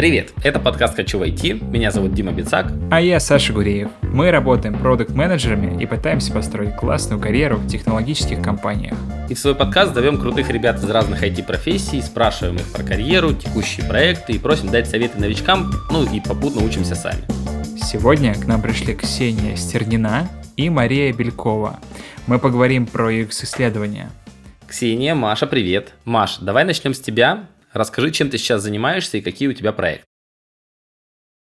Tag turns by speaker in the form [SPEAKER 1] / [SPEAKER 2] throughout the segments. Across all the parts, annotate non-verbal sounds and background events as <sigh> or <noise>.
[SPEAKER 1] Привет, это подкаст «Хочу войти», меня зовут Дима Бицак.
[SPEAKER 2] А я Саша Гуреев. Мы работаем продукт-менеджерами и пытаемся построить классную карьеру в технологических компаниях.
[SPEAKER 1] И в свой подкаст зовем крутых ребят из разных IT-профессий, спрашиваем их про карьеру, текущие проекты и просим дать советы новичкам, ну и попутно учимся сами.
[SPEAKER 2] Сегодня к нам пришли Ксения Стернина и Мария Белькова. Мы поговорим про UX-исследования.
[SPEAKER 1] Ксения, Маша, привет. Маш, давай начнем с тебя. Расскажи, чем ты сейчас занимаешься и какие у тебя проекты.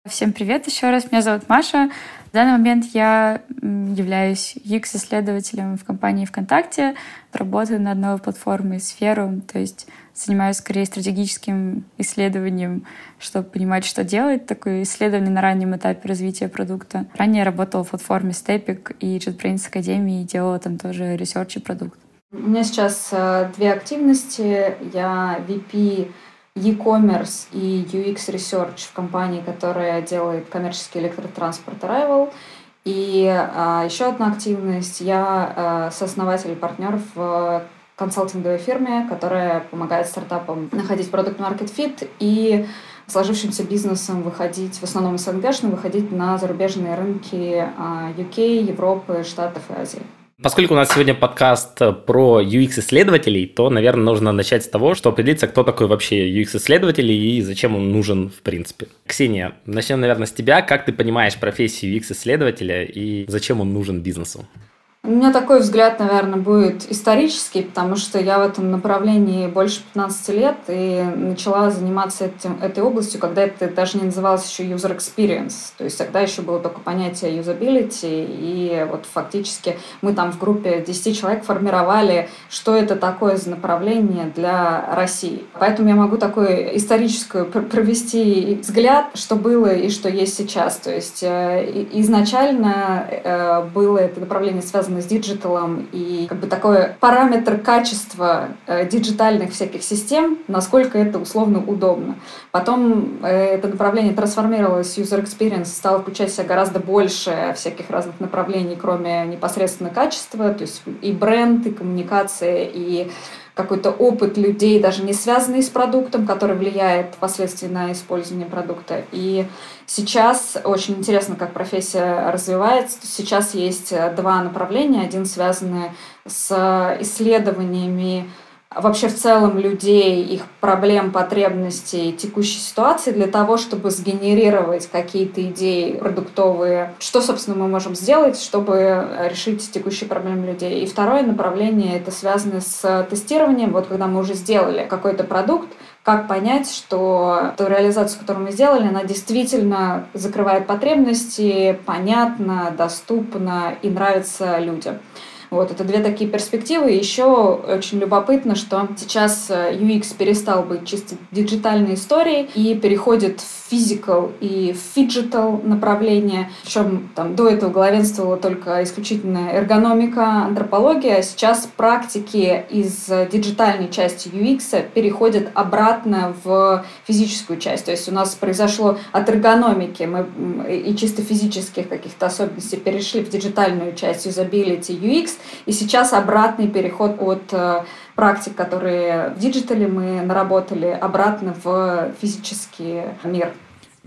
[SPEAKER 3] Всем привет еще раз. Меня зовут Маша. В данный момент я являюсь UX-исследователем в компании ВКонтакте. Работаю над новой платформой Сферум, то есть занимаюсь скорее стратегическим исследованием, чтобы понимать, что делать. Такое исследование на раннем этапе развития продукта. Ранее работала в платформе Stepik и JetBrains Academy и делала там тоже research и продукт.
[SPEAKER 4] У меня сейчас э, две активности. Я VP e-commerce и UX Research в компании, которая делает коммерческий электротранспорт Arrival. И а, еще одна активность. Я а, сооснователь и партнер в консалтинговой фирме, которая помогает стартапам находить продукт market fit и сложившимся бизнесом выходить, в основном СНГшным, выходить на зарубежные рынки UK, Европы, Штатов и Азии.
[SPEAKER 1] Поскольку у нас сегодня подкаст про UX-исследователей, то, наверное, нужно начать с того, что определиться, кто такой вообще UX-исследователь и зачем он нужен в принципе. Ксения, начнем, наверное, с тебя. Как ты понимаешь профессию UX-исследователя и зачем он нужен бизнесу?
[SPEAKER 4] У меня такой взгляд, наверное, будет исторический, потому что я в этом направлении больше 15 лет и начала заниматься этим, этой областью, когда это даже не называлось еще user experience. То есть тогда еще было только понятие usability, и вот фактически мы там в группе 10 человек формировали, что это такое за направление для России. Поэтому я могу такой историческую провести взгляд, что было и что есть сейчас. То есть э, изначально э, было это направление связано связано с digital ом и как бы такой параметр качества э, диджитальных всяких систем, насколько это условно удобно. Потом э, это направление трансформировалось, user experience стал включать в себя гораздо больше всяких разных направлений, кроме непосредственно качества, то есть и бренд, и коммуникация, и какой-то опыт людей, даже не связанный с продуктом, который влияет впоследствии на использование продукта. И сейчас очень интересно, как профессия развивается. Сейчас есть два направления. Один связанный с исследованиями вообще в целом людей, их проблем, потребностей, текущей ситуации для того, чтобы сгенерировать какие-то идеи продуктовые, что, собственно, мы можем сделать, чтобы решить текущие проблемы людей. И второе направление это связано с тестированием. Вот когда мы уже сделали какой-то продукт, как понять, что ту реализацию, которую мы сделали, она действительно закрывает потребности, понятно, доступно и нравится людям. Вот, это две такие перспективы. Еще очень любопытно, что сейчас UX э, перестал быть чисто диджитальной историей и переходит в physical и в phygital направление. Причем там до этого главенствовала только исключительно эргономика, антропология, сейчас практики из диджитальной части UX переходят обратно в физическую часть. То есть у нас произошло от эргономики мы, и чисто физических каких-то особенностей перешли в диджитальную часть юзабилити UX, и сейчас обратный переход от э, практик, которые в диджитале мы наработали, обратно в физический мир.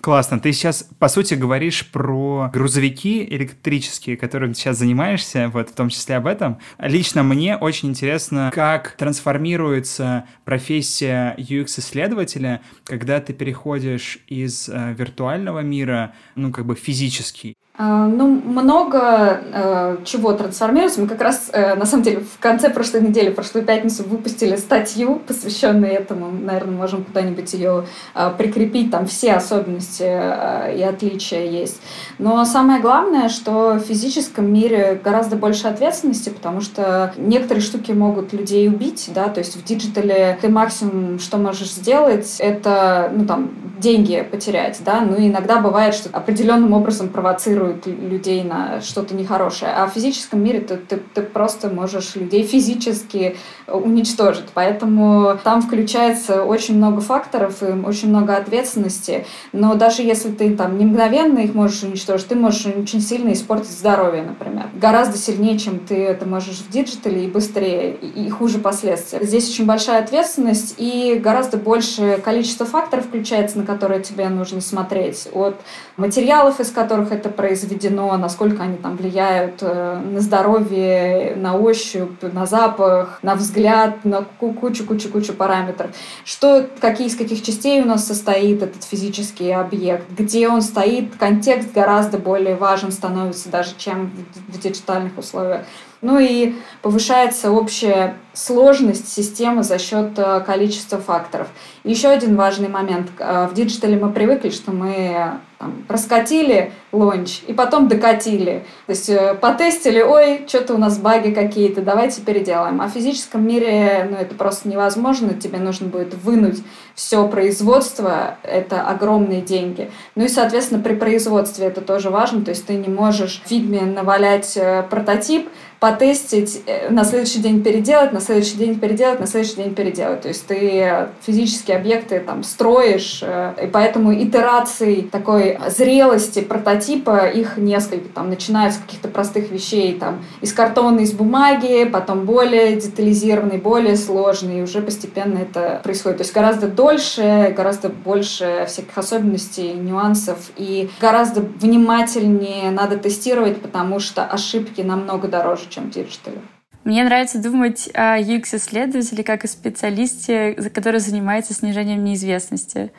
[SPEAKER 2] Классно. Ты сейчас, по сути, говоришь про грузовики электрические, которыми ты сейчас занимаешься, вот в том числе об этом. Лично мне очень интересно, как трансформируется профессия UX-исследователя, когда ты переходишь из э, виртуального мира, ну, как бы физический.
[SPEAKER 4] А, ну, много э, чего трансформируется. Мы как раз, э, на самом деле, в конце прошлой недели, прошлую пятницу, выпустили статью, посвященную этому. Наверное, можем куда-нибудь ее э, прикрепить. Там все особенности э, и отличия есть. Но самое главное, что в физическом мире гораздо больше ответственности, потому что некоторые штуки могут людей убить, да, то есть в диджитале ты максимум, что можешь сделать, это, ну, там, деньги потерять, да, ну, иногда бывает, что определенным образом провоцирует людей на что-то нехорошее. А в физическом мире ты, ты, ты просто можешь людей физически уничтожить. Поэтому там включается очень много факторов и очень много ответственности. Но даже если ты там не мгновенно их можешь уничтожить, ты можешь очень сильно испортить здоровье, например. Гораздо сильнее, чем ты это можешь в диджитале и быстрее, и хуже последствия. Здесь очень большая ответственность и гораздо больше количество факторов включается, на которые тебе нужно смотреть. От материалов, из которых это произведено, насколько они там влияют э, на здоровье, на ощупь, на запах, на взгляд, на кучу-кучу-кучу параметров. Что, какие из каких частей у нас состоит этот физический объект, где он стоит, контекст гораздо более важен становится даже, чем в диджитальных условиях. Ну и повышается общая сложность системы за счет э, количества факторов. Еще один важный момент. Э, в диджитале мы привыкли, что мы там, раскатили launch и потом докатили. То есть э, потестили, ой, что-то у нас баги какие-то, давайте переделаем. А в физическом мире ну, это просто невозможно. Тебе нужно будет вынуть все производство, это огромные деньги. Ну и, соответственно, при производстве это тоже важно. То есть ты не можешь в фигме навалять прототип, потестить, э, на следующий день переделать, на следующий день переделать, на следующий день переделать. То есть ты физические объекты там строишь, э, и поэтому итераций такой зрелости прототипа их несколько. Там начиная с каких-то простых вещей, там из картона, из бумаги, потом более детализированный, более сложный, и уже постепенно это происходит. То есть гораздо дольше, гораздо больше всяких особенностей, нюансов, и гораздо внимательнее надо тестировать, потому что ошибки намного дороже, чем диджитале.
[SPEAKER 3] Мне нравится думать о UX-исследователе как о специалисте, который занимается снижением неизвестности.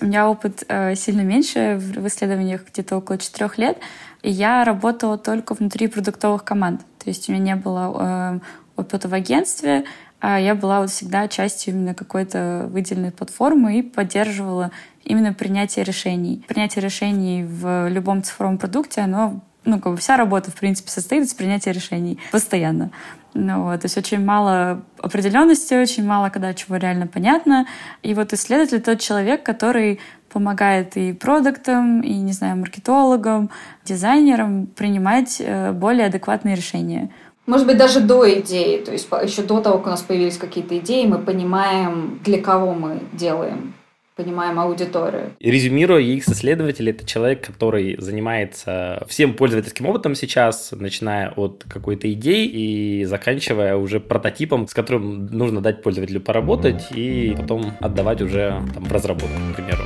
[SPEAKER 3] У меня опыт э, сильно меньше в исследованиях, где-то около четырех лет, и я работала только внутри продуктовых команд. То есть у меня не было э, опыта в агентстве, а я была вот всегда частью именно какой-то выделенной платформы и поддерживала именно принятие решений. Принятие решений в любом цифровом продукте, оно ну, как бы вся работа, в принципе, состоит из принятия решений постоянно. Ну, вот, то есть очень мало определенности, очень мало, когда чего реально понятно. И вот исследователь тот человек, который помогает и продуктам, и, не знаю, маркетологам, дизайнерам принимать э, более адекватные решения.
[SPEAKER 4] Может быть, даже до идеи, то есть еще до того, как у нас появились какие-то идеи, мы понимаем, для кого мы делаем понимаем аудиторию.
[SPEAKER 1] Резюмируя, UX-исследователь — это человек, который занимается всем пользовательским опытом сейчас, начиная от какой-то идеи и заканчивая уже прототипом, с которым нужно дать пользователю поработать и потом отдавать уже там, в разработку, к примеру.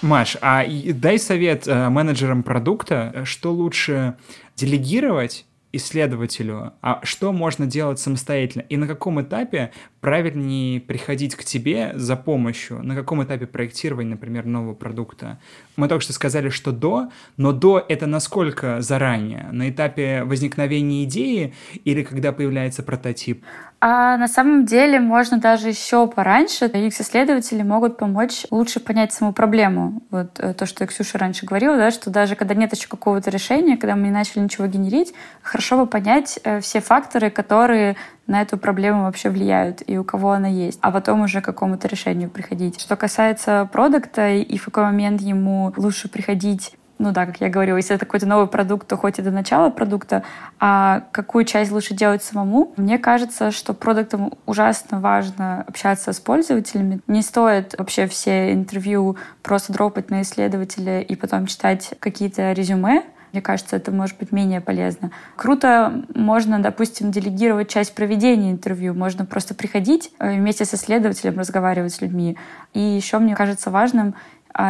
[SPEAKER 2] Маш, а дай совет э, менеджерам продукта, что лучше делегировать исследователю, а что можно делать самостоятельно и на каком этапе правильнее приходить к тебе за помощью, на каком этапе проектирования, например, нового продукта. Мы только что сказали, что до, но до это насколько заранее? На этапе возникновения идеи или когда появляется прототип?
[SPEAKER 3] А на самом деле можно даже еще пораньше. UX-исследователи могут помочь лучше понять саму проблему. Вот э, то, что Ксюша раньше говорила, да, что даже когда нет еще какого-то решения, когда мы не начали ничего генерить, хорошо бы понять э, все факторы, которые на эту проблему вообще влияют и у кого она есть, а потом уже к какому-то решению приходить. Что касается продукта и в какой момент ему лучше приходить ну да, как я говорила, если это какой-то новый продукт, то хоть и до начала продукта, а какую часть лучше делать самому. Мне кажется, что продуктам ужасно важно общаться с пользователями. Не стоит вообще все интервью просто дропать на исследователя и потом читать какие-то резюме, мне кажется, это может быть менее полезно. Круто можно, допустим, делегировать часть проведения интервью. Можно просто приходить э, вместе с исследователем, разговаривать с людьми. И еще мне кажется важным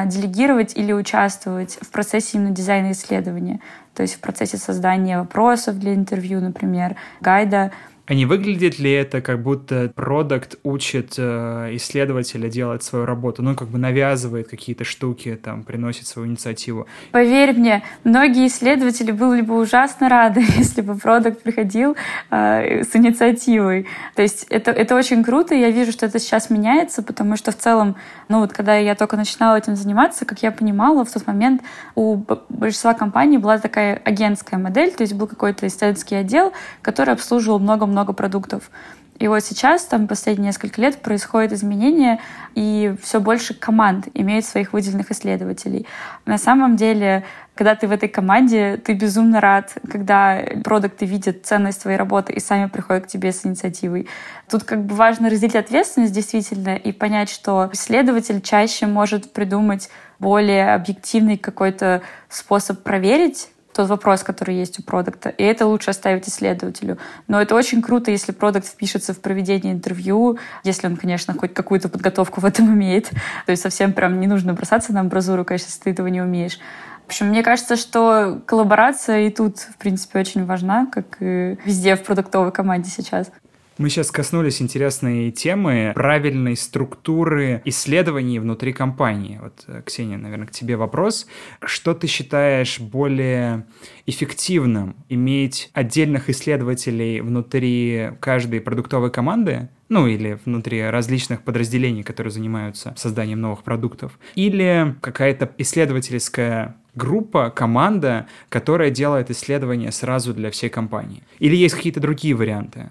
[SPEAKER 3] делегировать или участвовать в процессе именно дизайна исследования, то есть в процессе создания вопросов для интервью, например, гайда,
[SPEAKER 2] а не выглядит ли это, как будто продукт учит э, исследователя делать свою работу? Ну, как бы навязывает какие-то штуки, там, приносит свою инициативу.
[SPEAKER 3] Поверь мне, многие исследователи были бы ужасно рады, <laughs> если бы продукт приходил э, с инициативой. То есть это, это очень круто, и я вижу, что это сейчас меняется, потому что в целом, ну вот когда я только начинала этим заниматься, как я понимала, в тот момент у большинства компаний была такая агентская модель, то есть был какой-то исследовательский отдел, который обслуживал много-много много продуктов. И вот сейчас, там, последние несколько лет происходит изменение, и все больше команд имеют своих выделенных исследователей. На самом деле, когда ты в этой команде, ты безумно рад, когда продукты видят ценность твоей работы и сами приходят к тебе с инициативой. Тут как бы важно разделить ответственность действительно и понять, что исследователь чаще может придумать более объективный какой-то способ проверить тот вопрос, который есть у продукта. И это лучше оставить исследователю. Но это очень круто, если продукт впишется в проведение интервью, если он, конечно, хоть какую-то подготовку в этом имеет. То есть совсем прям не нужно бросаться на амбразуру, конечно, если ты этого не умеешь. В общем, мне кажется, что коллаборация и тут, в принципе, очень важна, как и везде в продуктовой команде сейчас.
[SPEAKER 2] Мы сейчас коснулись интересной темы правильной структуры исследований внутри компании. Вот, э, Ксения, наверное, к тебе вопрос. Что ты считаешь более эффективным? Иметь отдельных исследователей внутри каждой продуктовой команды, ну или внутри различных подразделений, которые занимаются созданием новых продуктов, или какая-то исследовательская группа, команда, которая делает исследования сразу для всей компании? Или есть какие-то другие варианты?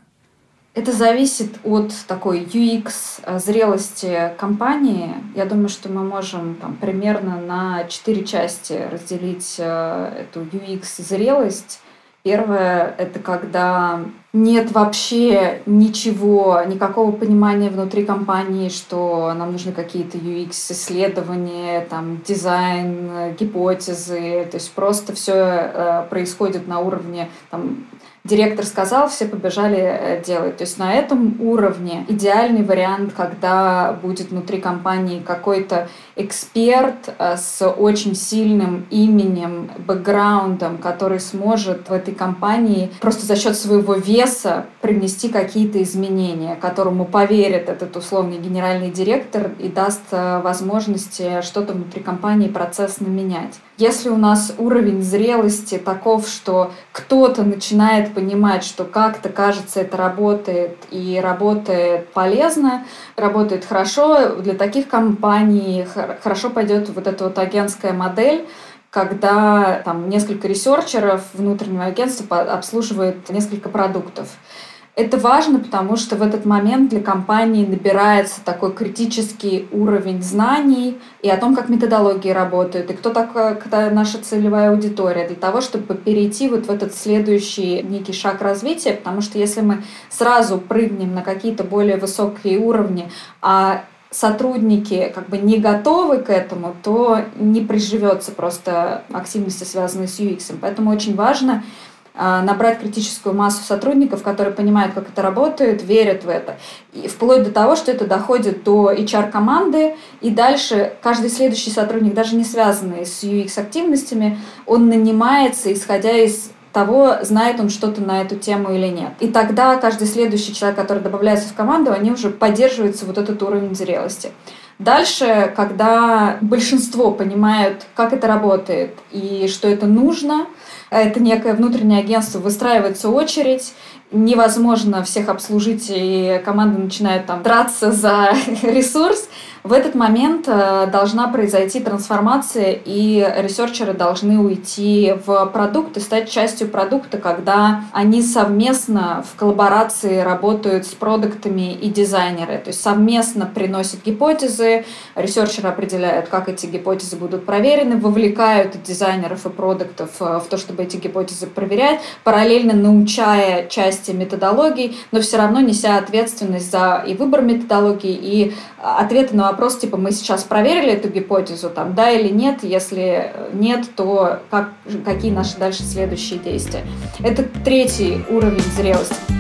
[SPEAKER 4] Это зависит от такой UX э, зрелости компании. Я думаю, что мы можем там, примерно на четыре части разделить э, эту UX зрелость. Первое — это когда нет вообще ничего, никакого понимания внутри компании, что нам нужны какие-то UX-исследования, там, дизайн, гипотезы. То есть просто все э, происходит на уровне там, директор сказал, все побежали э, делать. То есть на этом уровне идеальный вариант, когда будет внутри компании какой-то эксперт э, с очень сильным именем, бэкграундом, который сможет в этой компании просто за счет своего веса привнести какие-то изменения, которому поверит этот условный генеральный директор и даст э, возможности что-то внутри компании процессно менять. Если у нас уровень зрелости таков, что кто-то начинает понимать, что как-то, кажется, это работает и работает полезно, работает хорошо, для таких компаний хорошо пойдет вот эта вот агентская модель, когда там несколько ресерчеров внутреннего агентства обслуживает несколько продуктов. Это важно, потому что в этот момент для компании набирается такой критический уровень знаний и о том, как методологии работают, и кто такая наша целевая аудитория, для того, чтобы перейти вот в этот следующий некий шаг развития, потому что если мы сразу прыгнем на какие-то более высокие уровни, а сотрудники как бы не готовы к этому, то не приживется просто активности, связанные с UX. Поэтому очень важно а, набрать критическую массу сотрудников, которые понимают, как это работает, верят в это. И вплоть до того, что это доходит до HR-команды, и дальше каждый следующий сотрудник, даже не связанный с UX-активностями, он нанимается, исходя из того, знает он что-то на эту тему или нет. И тогда каждый следующий человек, который добавляется в команду, они уже поддерживаются вот этот уровень зрелости. Дальше, когда большинство понимают, как это работает и что это нужно, это некое внутреннее агентство, выстраивается очередь, невозможно всех обслужить, и команда начинает там драться за <laughs> ресурс, в этот момент э, должна произойти трансформация, и ресерчеры должны уйти в продукт и стать частью продукта, когда они совместно в коллаборации работают с продуктами и дизайнеры. То есть совместно приносят гипотезы, ресерчеры определяют, как эти гипотезы будут проверены, вовлекают дизайнеров и продуктов э, в то, чтобы эти гипотезы проверять, параллельно научая части методологий, но все равно неся ответственность за и выбор методологии, и ответы на вопрос, типа, мы сейчас проверили эту гипотезу, там, да или нет, если нет, то как, какие наши дальше следующие действия. Это третий уровень зрелости.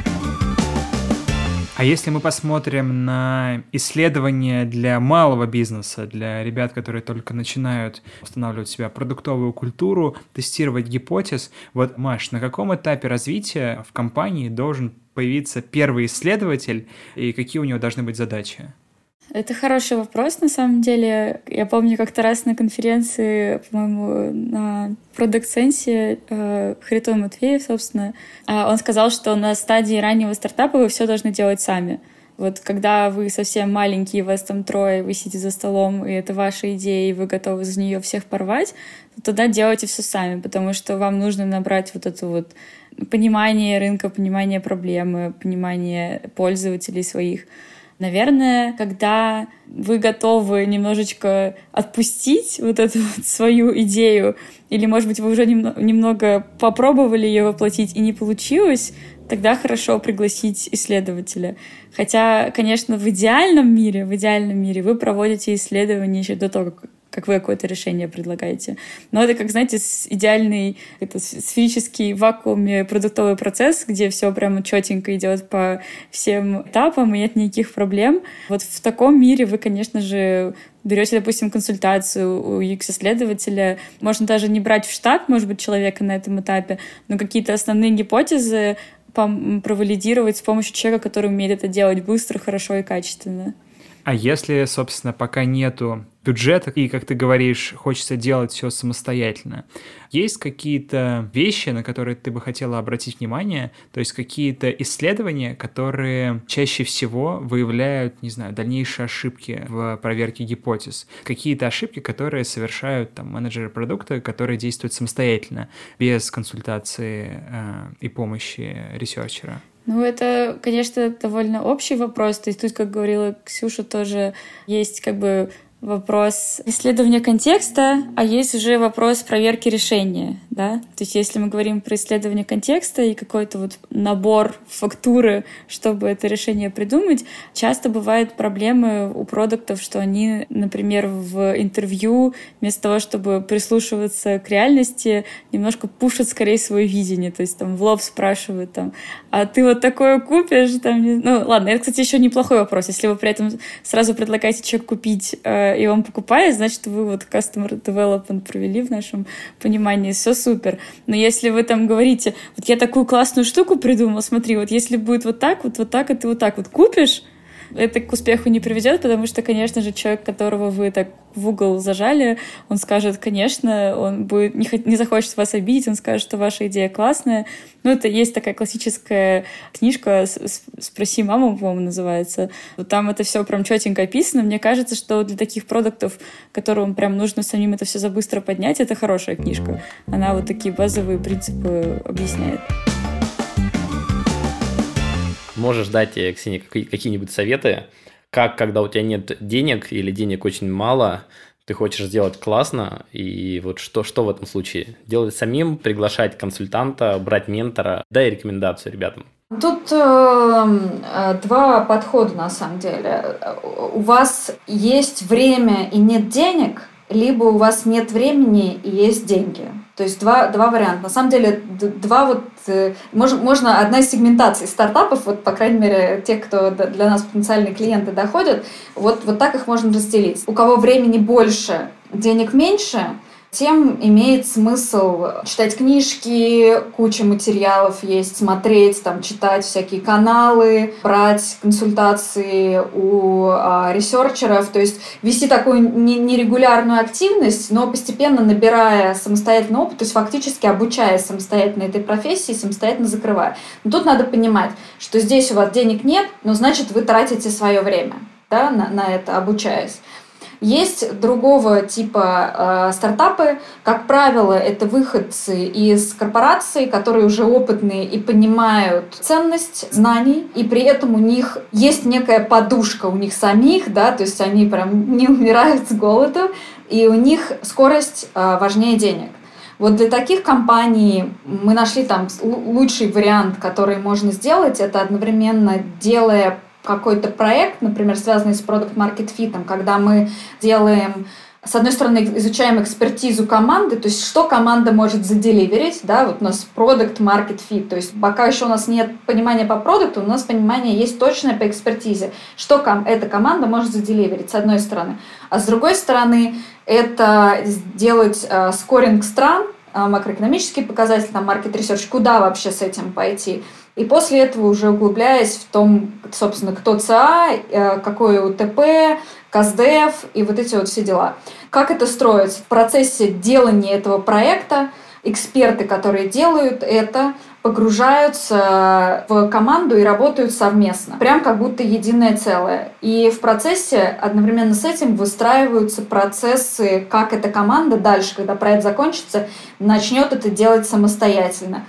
[SPEAKER 2] А если мы посмотрим на исследования для малого бизнеса, для ребят, которые только начинают устанавливать себя продуктовую культуру, тестировать гипотез, вот, Маш, на каком этапе развития в компании должен появиться первый исследователь и какие у него должны быть задачи?
[SPEAKER 3] Это хороший вопрос, на самом деле. Я помню, как-то раз на конференции, по-моему, на Sense э, Хритон Матвеев, собственно, э, он сказал, что на стадии раннего стартапа вы все должны делать сами. Вот когда вы совсем маленькие, вас там трое, вы сидите за столом, и это ваша идея, и вы готовы за нее всех порвать, то тогда делайте все сами, потому что вам нужно набрать вот эту вот понимание рынка, понимание проблемы, понимание пользователей своих. Наверное, когда вы готовы немножечко отпустить вот эту вот свою идею, или, может быть, вы уже немного попробовали ее воплотить и не получилось, тогда хорошо пригласить исследователя. Хотя, конечно, в идеальном мире, в идеальном мире вы проводите исследования еще до того, как вы какое-то решение предлагаете. Но это, как, знаете, идеальный это сферический вакууме продуктовый процесс, где все прямо четенько идет по всем этапам, и нет никаких проблем. Вот в таком мире вы, конечно же, берете, допустим, консультацию у UX-исследователя, можно даже не брать в штат, может быть, человека на этом этапе, но какие-то основные гипотезы провалидировать с помощью человека, который умеет это делать быстро, хорошо и качественно.
[SPEAKER 2] А если, собственно, пока нету бюджета и, как ты говоришь, хочется делать все самостоятельно, есть какие-то вещи, на которые ты бы хотела обратить внимание, то есть какие-то исследования, которые чаще всего выявляют, не знаю, дальнейшие ошибки в проверке гипотез, какие-то ошибки, которые совершают там менеджеры продукта, которые действуют самостоятельно, без консультации э, и помощи ресерчера.
[SPEAKER 3] Ну, это, конечно, довольно общий вопрос. То есть тут, как говорила Ксюша, тоже есть как бы вопрос исследования контекста, а есть уже вопрос проверки решения, да. То есть если мы говорим про исследование контекста и какой-то вот набор фактуры, чтобы это решение придумать, часто бывают проблемы у продуктов, что они, например, в интервью вместо того, чтобы прислушиваться к реальности, немножко пушат скорее свое видение, то есть там в лоб спрашивают там, а ты вот такое купишь? Там, ну ладно, это, кстати, еще неплохой вопрос. Если вы при этом сразу предлагаете человеку купить э, и он покупает, значит, вы вот customer development провели в нашем понимании, все супер. Но если вы там говорите, вот я такую классную штуку придумал, смотри, вот если будет вот так, вот, вот так, и ты вот так вот купишь, это к успеху не приведет, потому что, конечно же, человек, которого вы так в угол зажали, он скажет, конечно, он будет не, не захочет вас обидеть, он скажет, что ваша идея классная. Ну, это есть такая классическая книжка «Спроси маму», по-моему, называется. Вот там это все прям четенько описано. Мне кажется, что для таких продуктов, которым прям нужно самим это все за быстро поднять, это хорошая книжка. Она вот такие базовые принципы объясняет.
[SPEAKER 1] Можешь дать, э, Ксении, какие-нибудь советы, как, когда у тебя нет денег или денег очень мало, ты хочешь сделать классно, и вот что, что в этом случае? Делать самим, приглашать консультанта, брать ментора, дай рекомендацию ребятам.
[SPEAKER 4] Тут э, э, два подхода на самом деле. У вас есть время и нет денег, либо у вас нет времени и есть деньги. То есть два, два варианта. На самом деле, два вот... Э, можно, можно одна из сегментаций стартапов, вот, по крайней мере, тех, кто для нас потенциальные клиенты доходят, вот, вот так их можно разделить. У кого времени больше, денег меньше – тем имеет смысл читать книжки, куча материалов есть, смотреть, там, читать всякие каналы, брать консультации у а, ресерчеров, то есть вести такую нерегулярную активность, но постепенно набирая самостоятельный опыт, то есть фактически обучаясь самостоятельно этой профессии, самостоятельно закрывая. Но тут надо понимать, что здесь у вас денег нет, но значит вы тратите свое время да, на, на это, обучаясь. Есть другого типа э, стартапы. Как правило, это выходцы из корпораций, которые уже опытные и понимают ценность знаний, и при этом у них есть некая подушка у них самих, да, то есть они прям не умирают с голоду, и у них скорость э, важнее денег. Вот для таких компаний мы нашли там лучший вариант, который можно сделать, это одновременно делая какой-то проект, например, связанный с продукт market fit, когда мы делаем с одной стороны, изучаем экспертизу команды, то есть что команда может заделиверить, да, вот у нас продукт market fit, то есть пока еще у нас нет понимания по продукту, у нас понимание есть точное по экспертизе, что ком эта команда может заделиверить, с одной стороны. А с другой стороны, это сделать э, скоринг стран, э, макроэкономические показатели, там, research, куда вообще с этим пойти. И после этого уже углубляясь в том, собственно, кто ЦА, э, какой УТП, КАЗДЕФ и вот эти вот все дела. Как это строится? В процессе делания этого проекта эксперты, которые делают это, погружаются в команду и работают совместно, прям как будто единое целое. И в процессе одновременно с этим выстраиваются процессы, как эта команда дальше, когда проект закончится, начнет это делать самостоятельно.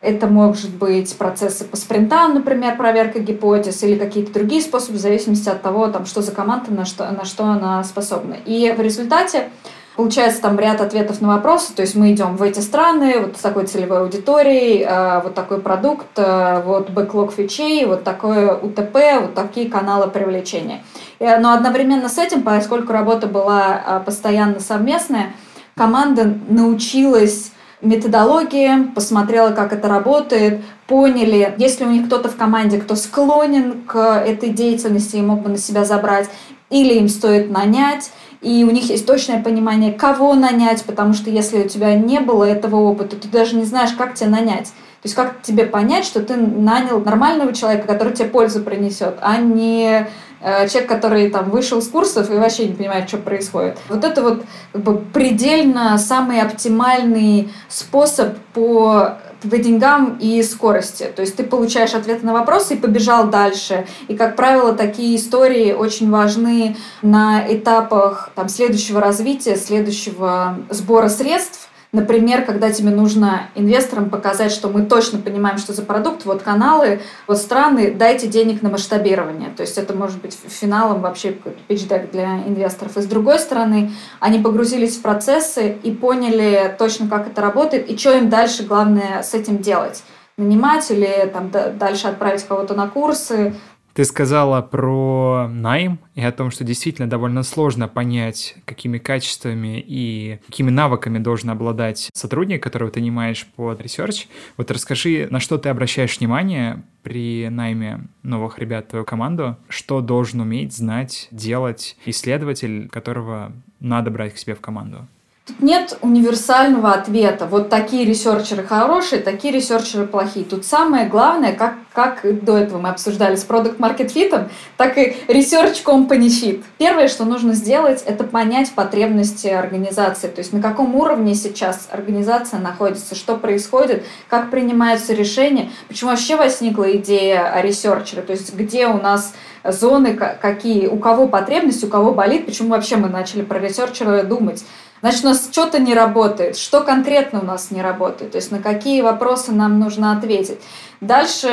[SPEAKER 4] Это может быть процессы по спринтам, например, проверка гипотез или какие-то другие способы в зависимости от того, там, что за команда, на что, на что она способна. И в результате Получается там ряд ответов на вопросы, то есть мы идем в эти страны, вот с такой целевой аудиторией, э, вот такой продукт, э, вот бэклог фичей, вот такое УТП, вот такие каналы привлечения. Но одновременно с этим, поскольку работа была э, постоянно совместная, команда научилась методологии, посмотрела, как это работает, поняли, есть ли у них кто-то в команде, кто склонен к этой деятельности и мог бы на себя забрать, или им стоит нанять, и у них есть точное понимание, кого нанять, потому что если у тебя не было этого опыта, ты даже не знаешь, как тебя нанять. То есть как тебе понять, что ты нанял нормального человека, который тебе пользу принесет, а не э, человек, который там вышел с курсов и вообще не понимает, что происходит. Вот это вот как бы предельно самый оптимальный способ по по деньгам и скорости. То есть ты получаешь ответы на вопросы и побежал дальше. И, как правило, такие истории очень важны на этапах там, следующего развития, следующего сбора средств, Например, когда тебе нужно инвесторам показать, что мы точно понимаем, что за продукт, вот каналы, вот страны, дайте денег на масштабирование. То есть это может быть финалом вообще pitch для инвесторов. И с другой стороны, они погрузились в процессы и поняли точно, как это работает и что им дальше главное с этим делать нанимать или там, дальше отправить кого-то на курсы,
[SPEAKER 2] ты сказала про найм и о том, что действительно довольно сложно понять, какими качествами и какими навыками должен обладать сотрудник, которого ты нанимаешь под research. Вот расскажи, на что ты обращаешь внимание при найме новых ребят в твою команду, что должен уметь, знать, делать исследователь, которого надо брать к себе в команду?
[SPEAKER 4] Тут нет универсального ответа. Вот такие researcher ы хорошие, такие researcher ы плохие. Тут самое главное, как, как до этого мы обсуждали с product market fit, так и research company fit. Первое, что нужно сделать, это понять потребности организации. То есть на каком уровне сейчас организация находится, что происходит, как принимаются решения, почему вообще возникла идея о researcher е, то есть где у нас зоны, какие, у кого потребность, у кого болит, почему вообще мы начали про ресерчера думать. Значит, у нас что-то не работает. Что конкретно у нас не работает? То есть на какие вопросы нам нужно ответить. Дальше,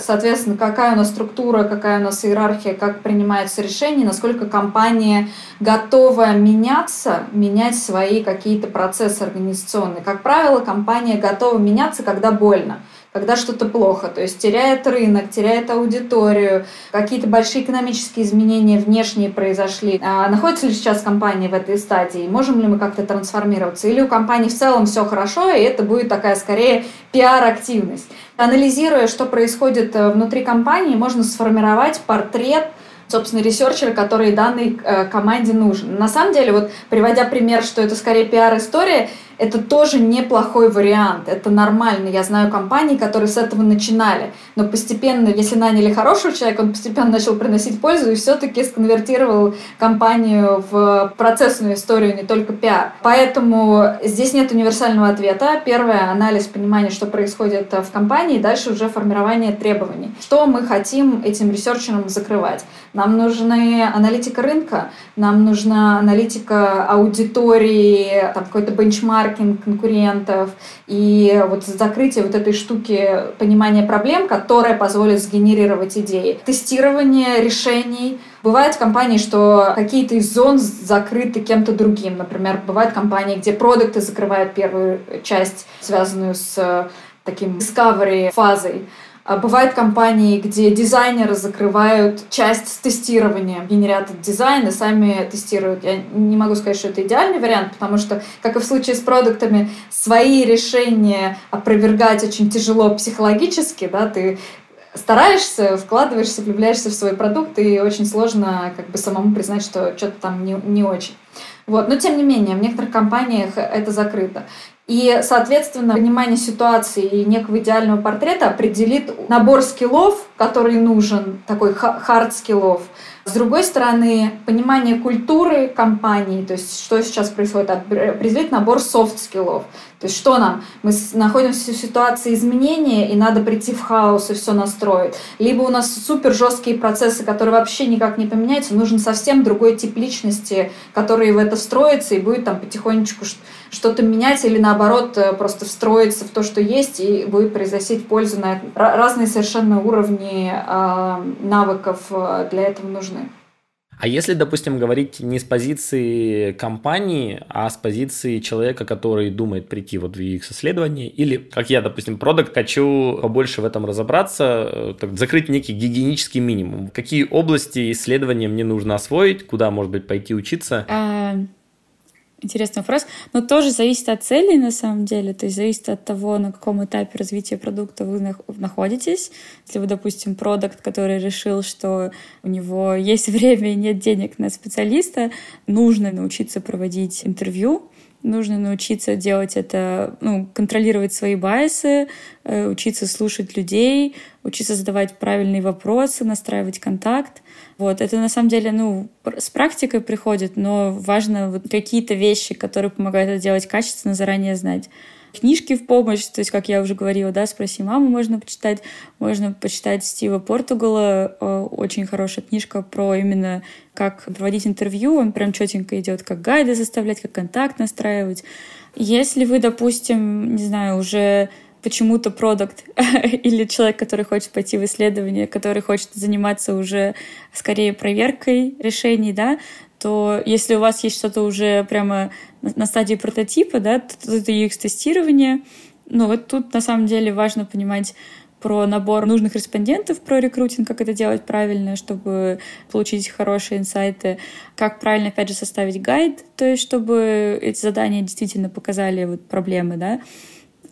[SPEAKER 4] соответственно, какая у нас структура, какая у нас иерархия, как принимаются решения, насколько компания готова меняться, менять свои какие-то процессы организационные. Как правило, компания готова меняться, когда больно когда что-то плохо, то есть теряет рынок, теряет аудиторию, какие-то большие экономические изменения внешние произошли. А находится ли сейчас компания в этой стадии? Можем ли мы как-то трансформироваться? Или у компании в целом все хорошо, и это будет такая скорее пиар-активность? Анализируя, что происходит э, внутри компании, можно сформировать портрет собственно, ресерчера, который данной э, команде нужен. На самом деле, вот приводя пример, что это скорее пиар-история, это тоже неплохой вариант. Это нормально. Я знаю компании, которые с этого начинали. Но постепенно, если наняли хорошего человека, он постепенно начал приносить пользу и все-таки сконвертировал компанию в процессную историю, не только пиар. Поэтому здесь нет универсального ответа. Первое — анализ, понимание, что происходит в компании, дальше уже формирование требований. Что мы хотим этим researcher ам закрывать? Нам нужны аналитика рынка, нам нужна аналитика аудитории, там какой-то бенчмарк, бенчмаркинг конкурентов и вот закрытие вот этой штуки понимания проблем, которая позволит сгенерировать идеи. Тестирование решений. Бывают компании, что какие-то из зон закрыты кем-то другим. Например, бывают компании, где продукты закрывают первую часть, связанную с таким discovery фазой. А бывают компании, где дизайнеры закрывают часть тестирования, генерят дизайн и сами тестируют. Я не могу сказать, что это идеальный вариант, потому что, как и в случае с продуктами, свои решения опровергать очень тяжело психологически, да, ты стараешься, вкладываешься, влюбляешься в свой продукт, и очень сложно как бы самому признать, что что-то там не, не очень. Вот. Но тем не менее, в некоторых компаниях это закрыто. И, соответственно, понимание ситуации и некого идеального портрета определит набор skill ов, который нужен, такой hard skill ов. С другой стороны, понимание культуры компании, то есть что сейчас происходит, определит набор soft skill ов. То есть что нам? Мы находимся в ситуации изменения, и надо прийти в хаос и все настроить. Либо у нас супер жесткие процессы, которые вообще никак не поменяются, нужен совсем другой тип личности, который в это встроится и будет там потихонечку что-то менять или наоборот э, просто встроиться в то, что есть, и будет произносить пользу на. Разные совершенно уровни э, навыков э, для этого нужны.
[SPEAKER 1] А если, допустим, говорить не с позиции компании, а с позиции человека, который думает прийти вот в UX-исследование, или, как я, допустим, продукт, хочу побольше в этом разобраться, э, так, закрыть некий гигиенический минимум. Какие области исследования мне нужно освоить, куда, может быть, пойти учиться?
[SPEAKER 3] Интересный вопрос. Но тоже зависит от целей, на самом деле. То есть зависит от того, на каком этапе развития продукта вы находитесь. Если вы, допустим, продукт, который решил, что у него есть <laughs> время и нет денег на специалиста, нужно научиться проводить интервью, нужно научиться делать это, ну, контролировать свои байсы, э, учиться слушать людей, учиться задавать правильные вопросы, настраивать контакт. Вот, это на самом деле, ну, с практикой приходит, но важно вот какие-то вещи, которые помогают это делать качественно, заранее знать. Книжки в помощь, то есть, как я уже говорила, да, «Спроси маму» можно почитать, можно почитать Стива Португала, э, очень хорошая книжка про именно как проводить интервью, он прям четенько идет, как гайды заставлять, как контакт настраивать. Если вы, допустим, не знаю, уже почему-то продукт <laughs> или человек, который хочет пойти в исследование, который хочет заниматься уже скорее проверкой решений, да, то если у вас есть что-то уже прямо на стадии прототипа, да, то это UX-тестирование. Ну вот тут на самом деле важно понимать про набор нужных респондентов, про рекрутинг, как это делать правильно, чтобы получить хорошие инсайты, как правильно, опять же, составить гайд, то есть чтобы эти задания действительно показали вот проблемы, да,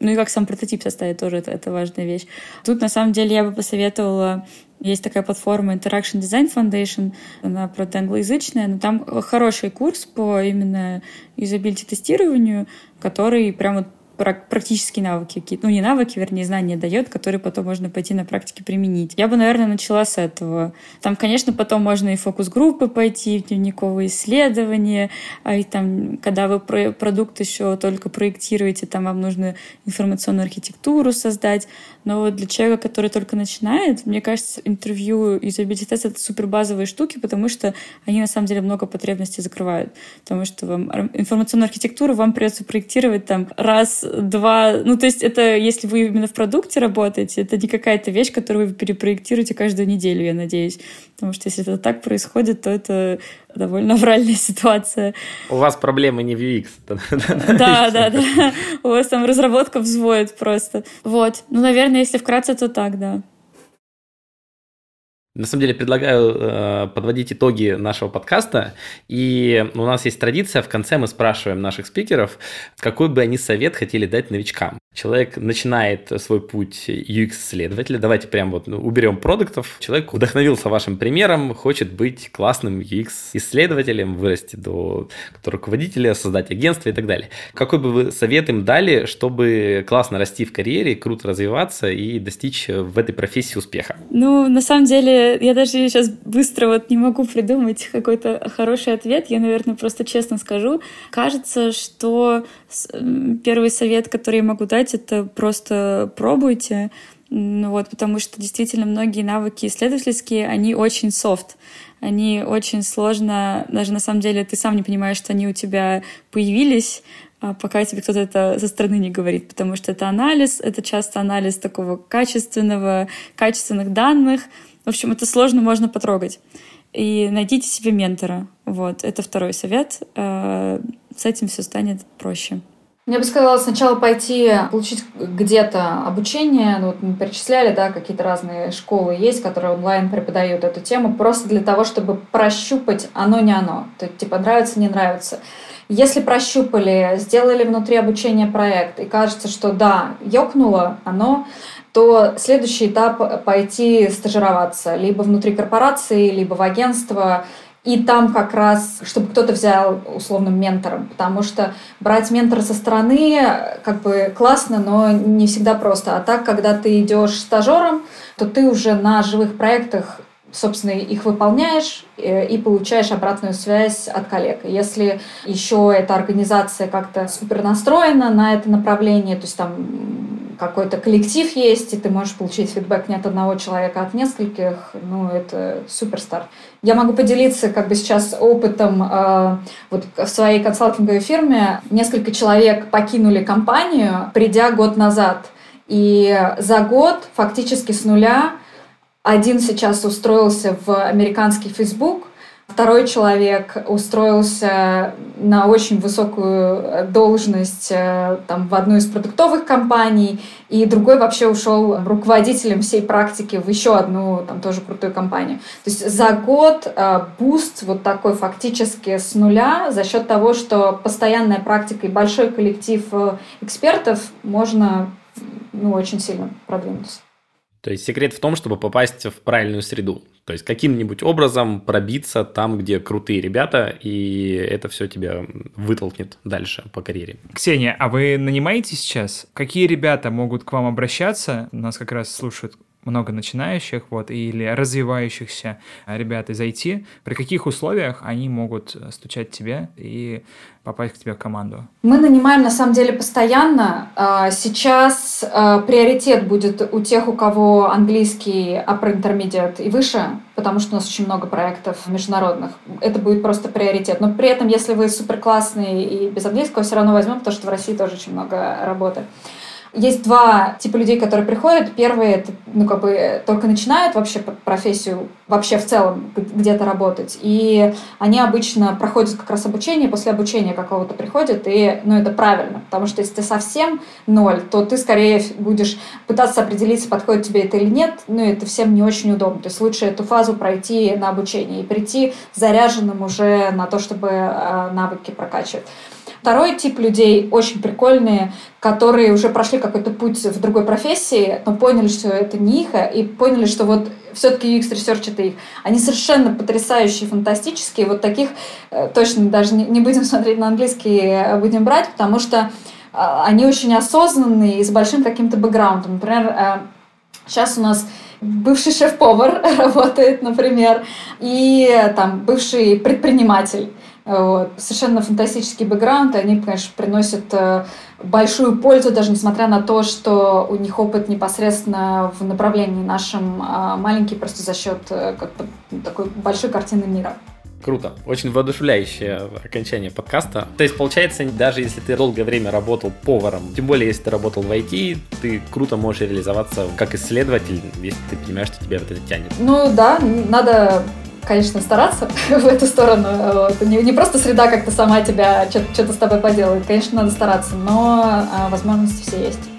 [SPEAKER 3] ну и как сам прототип составить тоже это, это важная вещь. Тут на самом деле я бы посоветовала есть такая платформа Interaction Design Foundation, она, правда, англоязычная, но там хороший курс по именно юзабилити тестированию, который прямо практические навыки какие-то, ну не навыки, вернее, знания дает, которые потом можно пойти на практике применить. Я бы, наверное, начала с этого. Там, конечно, потом можно и фокус-группы пойти, в дневниковые исследования, а и там, когда вы про продукт еще только проектируете, там вам нужно информационную архитектуру создать. Но вот для человека, который только начинает, мне кажется, интервью и юзабилити-тест — это супер базовые штуки, потому что они на самом деле много потребностей закрывают. Потому что вам информационную архитектуру вам придется проектировать там раз два... Ну, то есть это, если вы именно в продукте работаете, это не какая-то вещь, которую вы перепроектируете каждую неделю, я надеюсь. Потому что если это так происходит, то это довольно авральная ситуация.
[SPEAKER 1] У вас проблемы не в UX.
[SPEAKER 3] Да, да, да. У вас там разработка взводит просто. Вот. Ну, наверное, если вкратце, то так, да.
[SPEAKER 1] На самом деле предлагаю э, подводить итоги нашего подкаста. И у нас есть традиция, в конце мы спрашиваем наших спикеров, какой бы они совет хотели дать новичкам. Человек начинает свой путь UX-исследователя. Давайте прям вот ну, уберем продуктов. Человек вдохновился вашим примером, хочет быть классным UX-исследователем, вырасти до руководителя, создать агентство и так далее. Какой бы вы совет им дали, чтобы классно расти в карьере, круто развиваться и достичь в этой профессии успеха?
[SPEAKER 3] Ну, на самом деле, я даже сейчас быстро вот не могу придумать какой-то хороший ответ. Я, наверное, просто честно скажу. Кажется, что первый совет, который я могу дать, это просто пробуйте. Ну вот, потому что действительно многие навыки исследовательские, они очень софт. Они очень сложно, даже на самом деле ты сам не понимаешь, что они у тебя появились, а пока тебе кто-то это со стороны не говорит, потому что это анализ, это часто анализ такого качественного, качественных данных. В общем, это сложно можно потрогать. И найдите себе ментора. Вот, это второй совет. А, с этим все станет проще.
[SPEAKER 4] Я бы сказала сначала пойти получить где-то обучение. Ну, вот мы перечисляли, да, какие-то разные школы есть, которые онлайн преподают эту тему, просто для того, чтобы прощупать оно не оно. То есть, типа, нравится, не нравится. Если прощупали, сделали внутри обучения проект, и кажется, что да, ёкнуло оно, то следующий этап пойти стажироваться либо внутри корпорации, либо в агентство, и там как раз, чтобы кто-то взял условным ментором, потому что брать ментора со стороны как бы классно, но не всегда просто. А так, когда ты идешь стажером, то ты уже на живых проектах собственно, их выполняешь э, и получаешь обратную связь от коллег. Если еще эта организация как-то супер настроена на это направление, то есть там какой-то коллектив есть, и ты можешь получить фидбэк не от одного человека, а от нескольких, ну, это супер старт. Я могу поделиться как бы сейчас опытом э, вот в своей консалтинговой фирме. Несколько человек покинули компанию, придя год назад. И за год фактически с нуля один сейчас устроился в американский Facebook, Второй человек устроился на очень высокую должность э, там, в одну из продуктовых компаний, и другой вообще ушел руководителем всей практики в еще одну там, тоже крутую компанию. То есть за год э, boost вот такой фактически с нуля за счет того, что постоянная практика и большой коллектив э, экспертов можно ну, очень сильно продвинуться.
[SPEAKER 1] То есть секрет в том, чтобы попасть в правильную среду. То есть каким-нибудь образом пробиться там, где крутые ребята, и это все тебя вытолкнет дальше по карьере.
[SPEAKER 2] Ксения, а вы нанимаете сейчас? Какие ребята могут к вам обращаться? Нас как раз слушают много начинающих вот, или развивающихся ребят из IT, при каких условиях они могут стучать тебе и попасть к тебе в команду?
[SPEAKER 4] Мы нанимаем на самом деле постоянно. А, сейчас а, приоритет будет у тех, у кого английский upper intermediate и выше, потому что у нас очень много проектов международных. Это будет просто приоритет. Но при этом, если вы супер классный и без английского, все равно возьмем, потому что в России тоже очень много работы. Есть два типа людей, которые приходят. Первые, это, ну, как бы, только начинают вообще профессию, вообще в целом где-то работать. И они обычно проходят как раз обучение, после обучения какого-то приходят, и, ну, это правильно. Потому что если ты совсем ноль, то ты скорее будешь пытаться определиться, подходит тебе это или нет, ну, это всем не очень удобно. То есть лучше эту фазу пройти на обучение и прийти заряженным уже на то, чтобы э, навыки прокачивать. Второй тип людей очень прикольные, которые уже прошли какой-то путь в другой профессии, но поняли, что это не их, и поняли, что вот все-таки UX Research это их. Они совершенно потрясающие, фантастические. Вот таких э, точно даже не будем <laughs> смотреть на английский, э, будем брать, потому что а, они очень осознанные и с большим каким-то бэкграундом. Например, сейчас э, у нас бывший шеф-повар <laughs> работает, например, и там бывший предприниматель. Вот. Совершенно фантастический бэкграунд, и они, конечно, приносят э, большую пользу, даже несмотря на то, что у них опыт непосредственно в направлении нашем а маленький, просто за счет э, как бы, такой большой картины мира.
[SPEAKER 1] Круто. Очень воодушевляющее окончание подкаста. То есть, получается, даже если ты долгое время работал поваром, тем более, если ты работал в IT, ты круто можешь реализоваться как исследователь, если ты понимаешь, что тебя вот это тянет.
[SPEAKER 4] Ну да, надо конечно, стараться <laughs> в эту сторону. Вот. Не, не просто среда как-то сама тебя что-то с тобой поделает. Конечно, надо стараться, но а, возможности все есть.